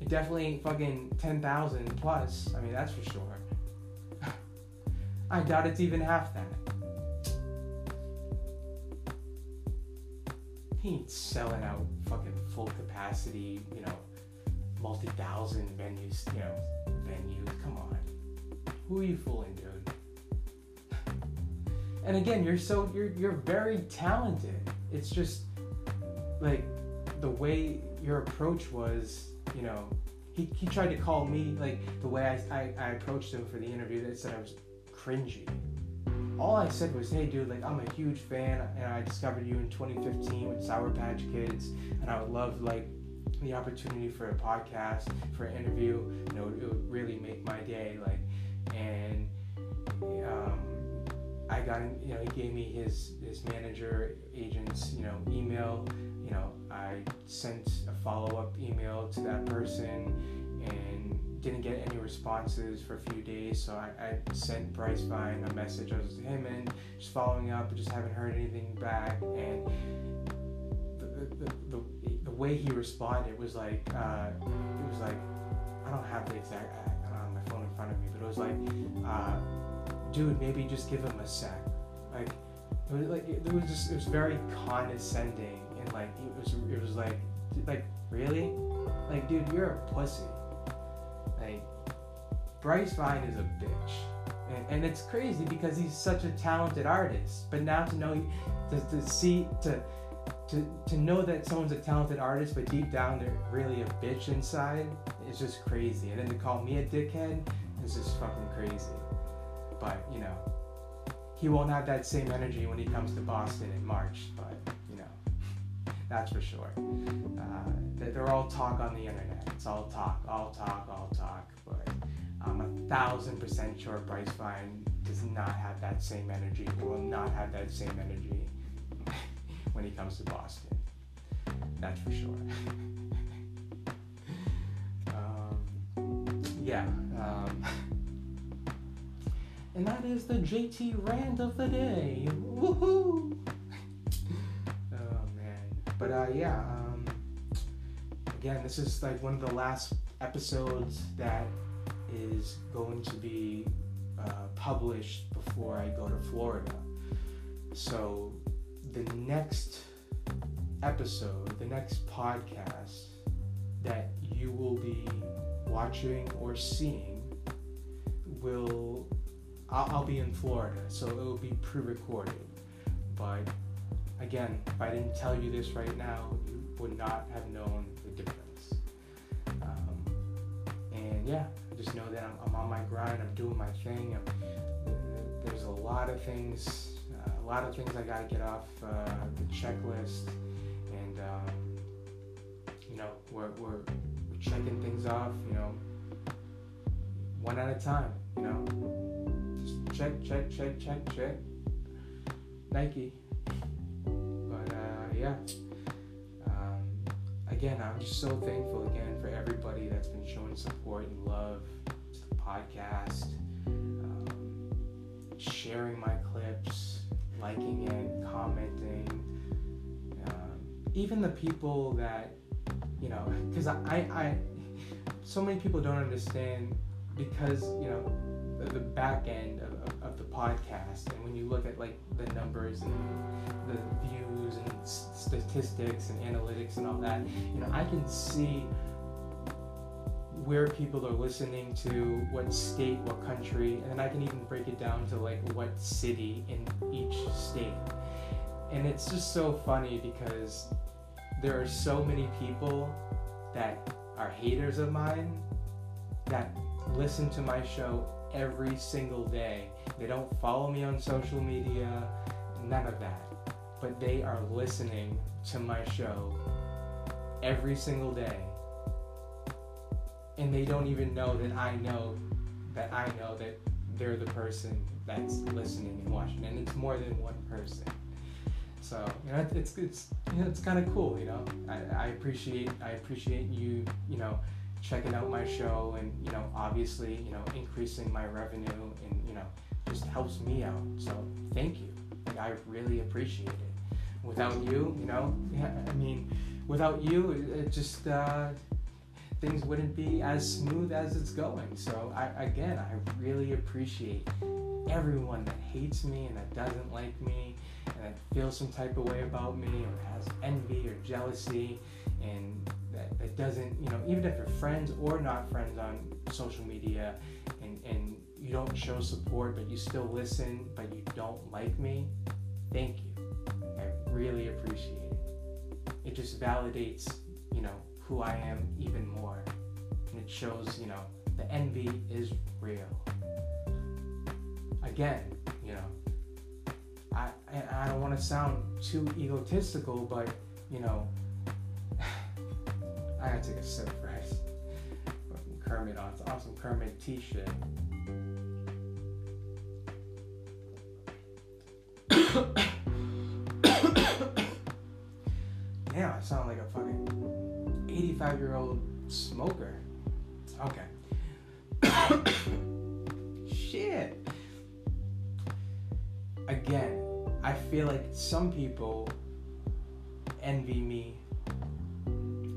[SPEAKER 2] it definitely ain't fucking ten thousand plus. I mean, that's for sure. I doubt it's even half that. Selling out fucking full capacity, you know, multi thousand venues, you know, venues. Come on. Who are you fooling, dude? and again you're so you're you're very talented it's just like the way your approach was you know he, he tried to call me like the way I, I, I approached him for the interview that said I was cringy all I said was, hey, dude, like, I'm a huge fan, and I discovered you in 2015 with Sour Patch Kids, and I would love, like, the opportunity for a podcast, for an interview. You know, it would really make my day, like, and, um, I got, you know, he gave me his his manager agent's, you know, email. You know, I sent a follow up email to that person and didn't get any responses for a few days. So I, I sent Bryce Vine a message. I was him and just following up, just haven't heard anything back. And the the, the, the way he responded was like, uh, it was like, I don't have the exact, I don't have my phone in front of me, but it was like. Uh, dude, maybe just give him a sec. Like, it was like it was just it was very condescending and like it was it was like like really, like dude, you're a pussy. Like, Bryce Vine is a bitch. And, and it's crazy because he's such a talented artist. But now to know, to, to see, to, to, to know that someone's a talented artist, but deep down they're really a bitch inside, is just crazy. And then to call me a dickhead is just fucking crazy. But, you know, he won't have that same energy when he comes to Boston in March. But, you know, That's for sure. Uh, they're all talk on the internet. It's all talk, all talk, all talk. But I'm a thousand percent sure Bryce Vine does not have that same energy, will not have that same energy when he comes to Boston. That's for sure. um, yeah. Um, and that is the JT rant of the day. Woohoo! But uh, yeah. Um, again, this is like one of the last episodes that is going to be uh, published before I go to Florida. So the next episode, the next podcast that you will be watching or seeing will I'll, I'll be in Florida, so it will be pre-recorded. But again, if I didn't tell you this right now, you would not have known the difference. Um, and yeah, just know that I'm, I'm, on my grind. I'm doing my thing. I'm, there's a lot of things, uh, a lot of things I gotta get off uh, the checklist, and um, you know, we're, we're we're checking things off. You know, one at a time. You know just check, check, check, check, check. Nike. Yeah. Um, again, I'm just so thankful again for everybody that's been showing support and love to the podcast, um, sharing my clips, liking it, commenting. Um, even the people that, you know, because I, I, I, so many people don't understand because, you know, the, the back end of, of, of, podcast and when you look at like the numbers and the views and statistics and analytics and all that you know i can see where people are listening to what state what country and then i can even break it down to like what city in each state and it's just so funny because there are so many people that are haters of mine that listen to my show every single day. They don't follow me on social media, none of that. But they are listening to my show every single day. And they don't even know that I know that I know that they're the person that's listening and watching. And it's more than one person. So you know, it's it's you know, it's kind of cool. You know, I, I appreciate I appreciate you. You know, checking out my show and you know obviously you know increasing my revenue and you know just helps me out. So thank you. Like, i really appreciate it. Without you you know yeah, i mean without you it, just uh, things wouldn't be as smooth as it's going. So I, again i really appreciate everyone that hates me and that doesn't like me and that feels some type of way about me or has envy or jealousy and that, that doesn't, you know, even if you're friends or not friends on social media and, and you don't show support, but you still listen, but you don't like me, thank you. I really appreciate it. It just validates, you know, who I am even more. And it shows, you know, the envy is real. Again, you know, I, I don't want to sound too egotistical, but, you know, I gotta take a sip. Fucking Kermit on, it's awesome Kermit t shirt. Damn, I sound like a fucking 85 year old smoker. Okay. Shit. Again, I feel like some people envy me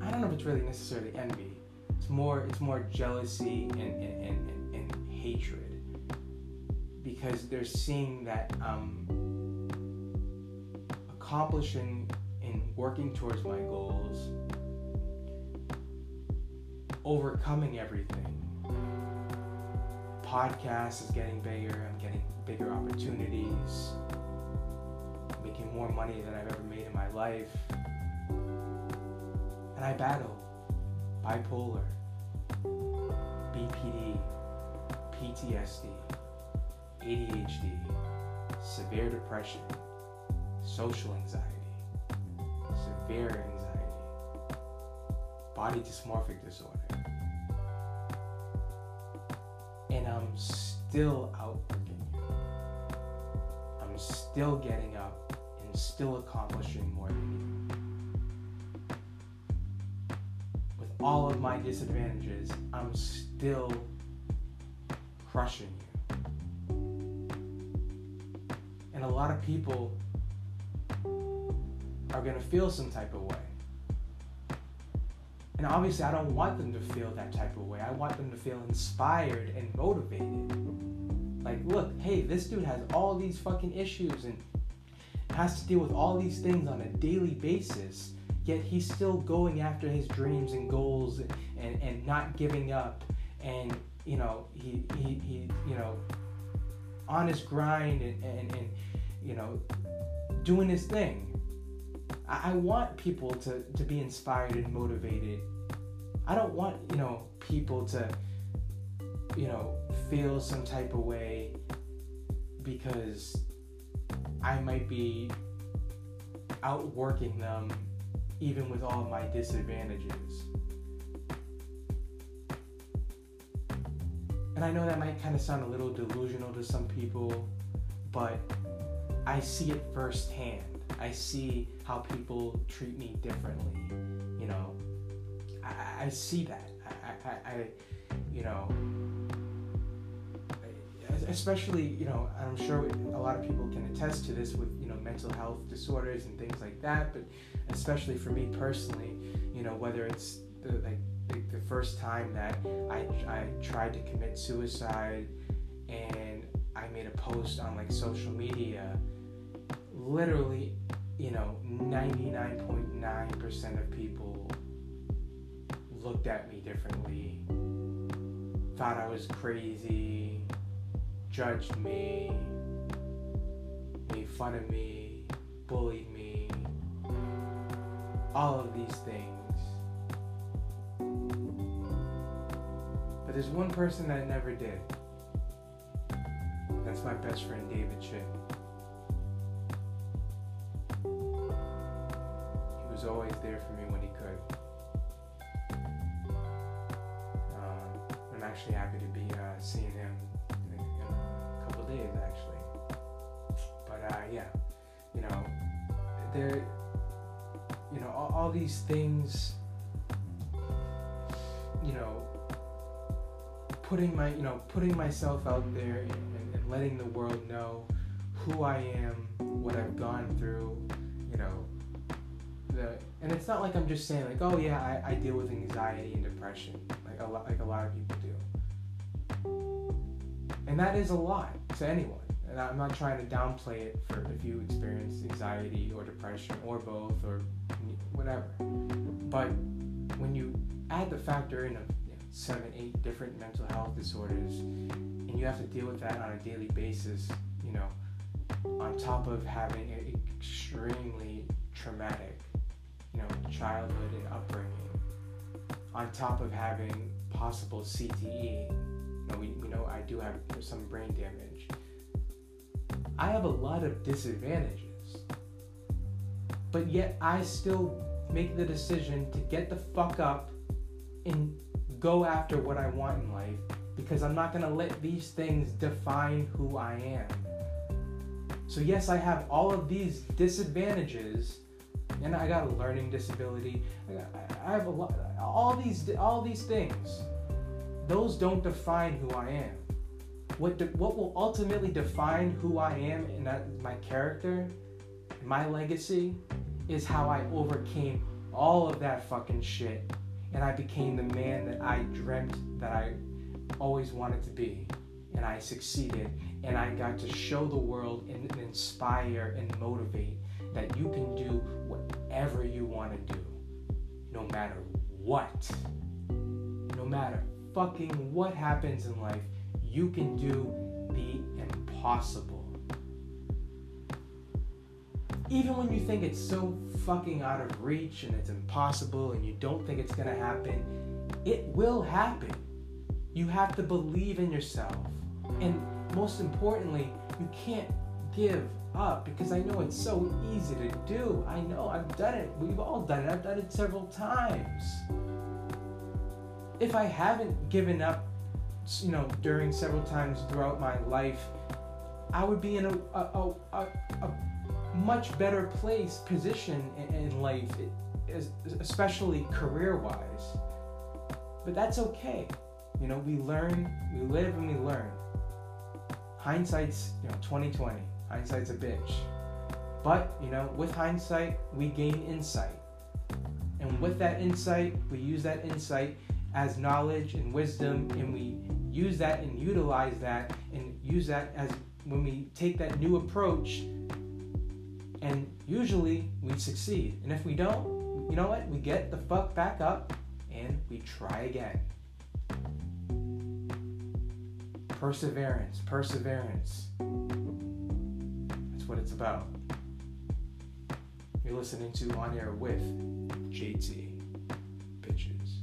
[SPEAKER 2] I don't know if it's really necessarily envy. It's more it's more jealousy and and, and, and, and hatred because they're seeing that um, accomplishing and working towards my goals, overcoming everything. Podcast is getting bigger. I'm getting bigger opportunities, making more money than I've ever made in my life and I battle bipolar, BPD, PTSD, ADHD, severe depression, social anxiety, severe anxiety, body dysmorphic disorder. And I'm still out working. I'm still getting up and still accomplishing more you. With all of my disadvantages, I'm still crushing you. And a lot of people are going to feel some type of way. And obviously, I don't want them to feel that type of way. I want them to feel inspired and motivated. Like, look, hey, this dude has all these fucking issues and has to deal with all these things on a daily basis, yet he's still going after his dreams and goals and, and, not giving up. And, you know, he, he, he, you know, on his grind and, and, and you know, doing his thing. I, I want people to, to be inspired and motivated. I don't want, you know, people to, you know, feel some type of way because I might be outworking them even with all my disadvantages. And I know that might kind of sound a little delusional to some people, but I see it firsthand. I see how people treat me differently. You know, I, I see that. I, I, I, you know, especially, you know, I'm sure a lot of people can attest to this with, you know, mental health disorders and things like that. But especially for me personally, you know, whether it's the, like the, the first time that I, I tried to commit suicide and I made a post on like social media, literally, you know, 99.9% of people looked at me differently, thought I was crazy, judged me, made fun of me, bullied me, all of these things. But there's one person that never did. That's my best friend David Chip. Was always there for me when he could. Um, I'm actually happy to be uh, seeing him in a, in a couple days, actually. But uh, yeah, you know, there, you know, all, all these things, you know, putting my you know putting myself out there and, and, and, letting the world know who I am, what I've gone through, you know. The and it's not like I'm just saying like oh yeah I, I deal with anxiety and depression like a lot like a lot of people do. And that is a lot to anyone. And I'm not trying to downplay it for if you experience anxiety or depression or both or whatever. But when you add the factor in of seven, eight different mental health disorders, and you have to deal with that on a daily basis, you know, on top of having an extremely traumatic, you know, childhood and upbringing, on top of having possible CTE, you know, we, know I do have some brain damage. I have a lot of disadvantages, but yet I still make the decision to get the fuck up and go after what I want in life because I'm not to let these things define who I am. So, yes, I have all of these disadvantages, and I got a learning disability. I have a lot, all these, all these things. Those don't define who I am. What, de- what will ultimately define who I am and my character, my legacy, is how I overcame all of that fucking shit and I became the man that I dreamt that I always wanted to be. And I succeeded, and I got to show the world and inspire and motivate that you can do whatever you want to do, no matter what. No matter fucking what happens in life, you can do the impossible even when you think it's so fucking out of reach and it's impossible and you don't think it's gonna happen, it will happen. You have to believe in yourself. And most importantly, you can't give up because I know it's so easy to do. I know I've done it. We've all done it. I've done it several times. If I haven't given up, you know, during several times throughout my life, I would be in a, a, a, a much better place, position in, in life, especially career wise. But that's okay. You know, we learn, we live and we learn. Hindsight's, you know, 2020. Hindsight's a bitch. But, you know, with hindsight, we gain insight. And with that insight, we use that insight as knowledge and wisdom, and we use that and utilize that and use that as when we take that new approach. And usually we succeed. And if we don't, you know what? We get the fuck back up and we try again. Perseverance, perseverance. What it's about. You're listening to On Air with JT. Bitches.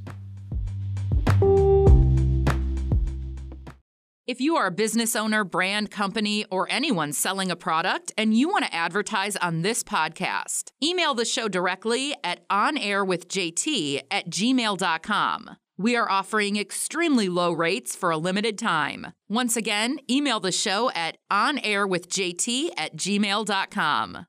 [SPEAKER 1] If you are a business owner, brand company, or anyone selling a product and you want to advertise on this podcast, email the show directly at onairwithjt at gmail.com. We are offering extremely low rates for a limited time. Once again, email the show at onairwithjt at gmail.com.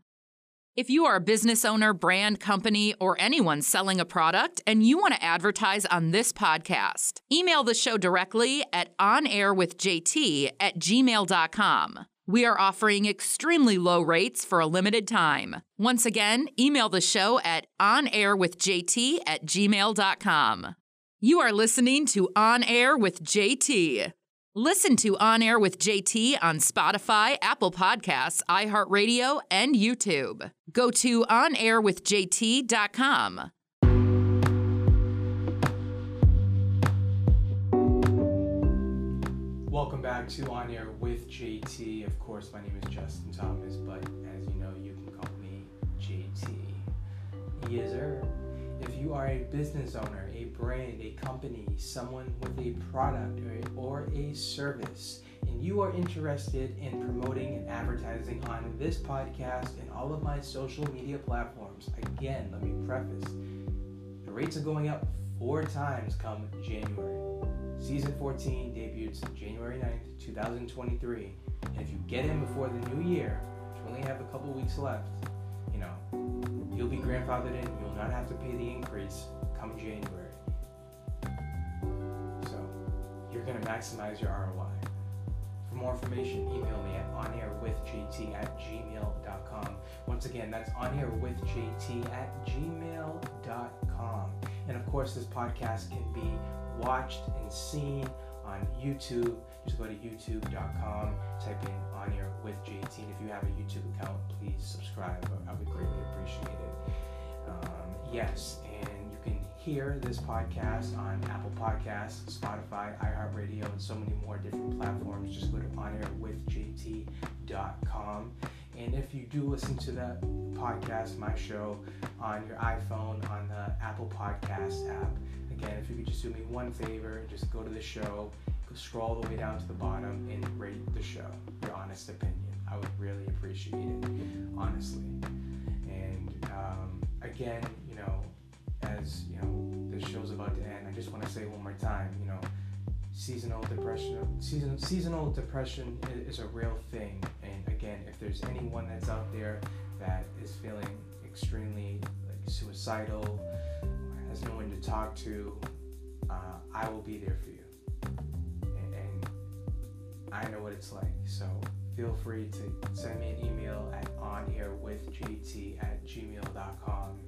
[SPEAKER 1] If you are a business owner, brand company, or anyone selling a product and you want to advertise on this podcast, email the show directly at onairwithjt at gmail.com. We are offering extremely low rates for a limited time. Once again, email the show at onairwithjt at gmail.com. You are listening to On Air with JT. Listen to On Air with JT on Spotify, Apple Podcasts, iHeartRadio, and YouTube. Go to onairwithjt.com.
[SPEAKER 2] Welcome back to On Air with JT. Of course, my name is Justin Thomas, but as you know, you can call me JT. Yes, sir. You are a business owner, a brand, a company, someone with a product or, or a service, and you are interested in promoting and advertising on this podcast and all of my social media platforms, again, let me preface the rates are going up four times come January. Season 14 debuts January 9th, 2023. And if you get in before the new year, which we only have a couple weeks left, you'll be grandfathered in. You'll not have to pay the increase come January. So you're going to maximize your ROI. For more information, email me at onairwithjt at gmail.com. Once again, that's onairwithjt at gmail.com. And of course, this podcast can be watched and seen on YouTube. Just go to youtube.com, type in On Air with JT. And if you have a YouTube account, please subscribe. I would greatly appreciate it. Um, yes, and you can hear this podcast on Apple Podcasts, Spotify, iHeartRadio, and so many more different platforms. Just go to onairwithjt.com. And if you do listen to the podcast, my show, on your iPhone, on the Apple Podcast app, again, if you could just do me one favor, just go to the show, scroll all the way down to the bottom, and rate the show. Your honest opinion. I would really appreciate it, honestly. And um, again, you know, as you know, this show's about to end, I just want to say one more time, you know, seasonal depression, season, seasonal depression is, a real thing. And again, if there's anyone that's out there that is feeling extremely like suicidal, has no one to talk to, uh, I will be there for you. And, and, I know what it's like. So feel free to send me an email at onairwithjt at gmail.com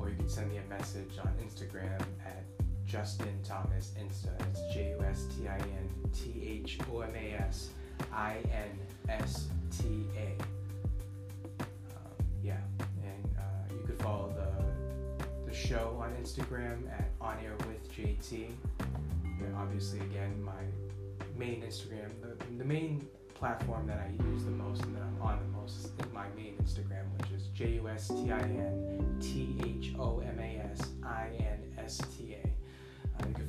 [SPEAKER 2] or you can send me a message on Instagram at Justin Thomas Insta. It's J U S T I N T H O M A S I N S T A. Um, yeah, and uh, you could follow the the show on Instagram at On Air with JT. And obviously, again, my main Instagram, the, the main platform that I use the most and that I'm on the most is my main Instagram, which is J U S T I N T H O M A S I N S T A.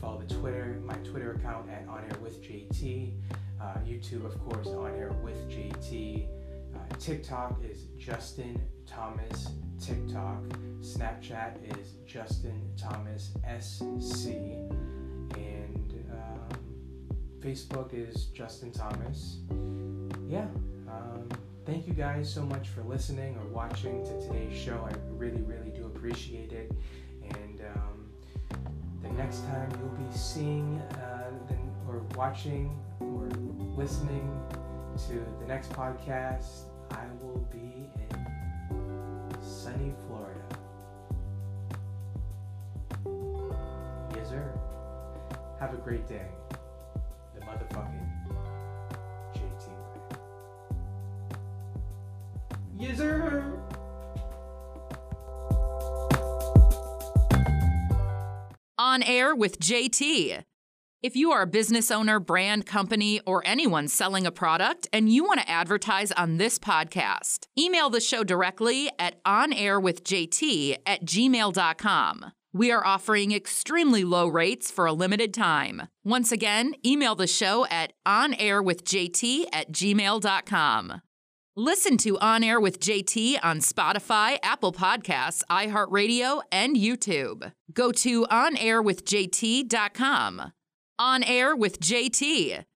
[SPEAKER 2] Follow the Twitter, my Twitter account at On Air with JT. Uh, YouTube, of course, On Air with JT. Uh, TikTok is Justin Thomas TikTok. Snapchat is Justin Thomas SC. And um, Facebook is Justin Thomas. Yeah. Um, thank you guys so much for listening or watching to today's show. I really, really do appreciate next time you'll be seeing uh, or watching or listening to the next podcast, I will be in sunny Florida. Yes, sir. Have a great day. The motherfucking JT. Yes, sir.
[SPEAKER 1] On air with JT. If you are a business owner, brand, company, or anyone selling a product and you want to advertise on this podcast, email the show directly at onairwithjt at gmail.com. We are offering extremely low rates for a limited time. Once again, email the show at onairwithjt at gmail.com. Listen to On Air with JT on Spotify, Apple Podcasts, iHeartRadio, and YouTube. Go to onairwithjt.com. On Air with JT,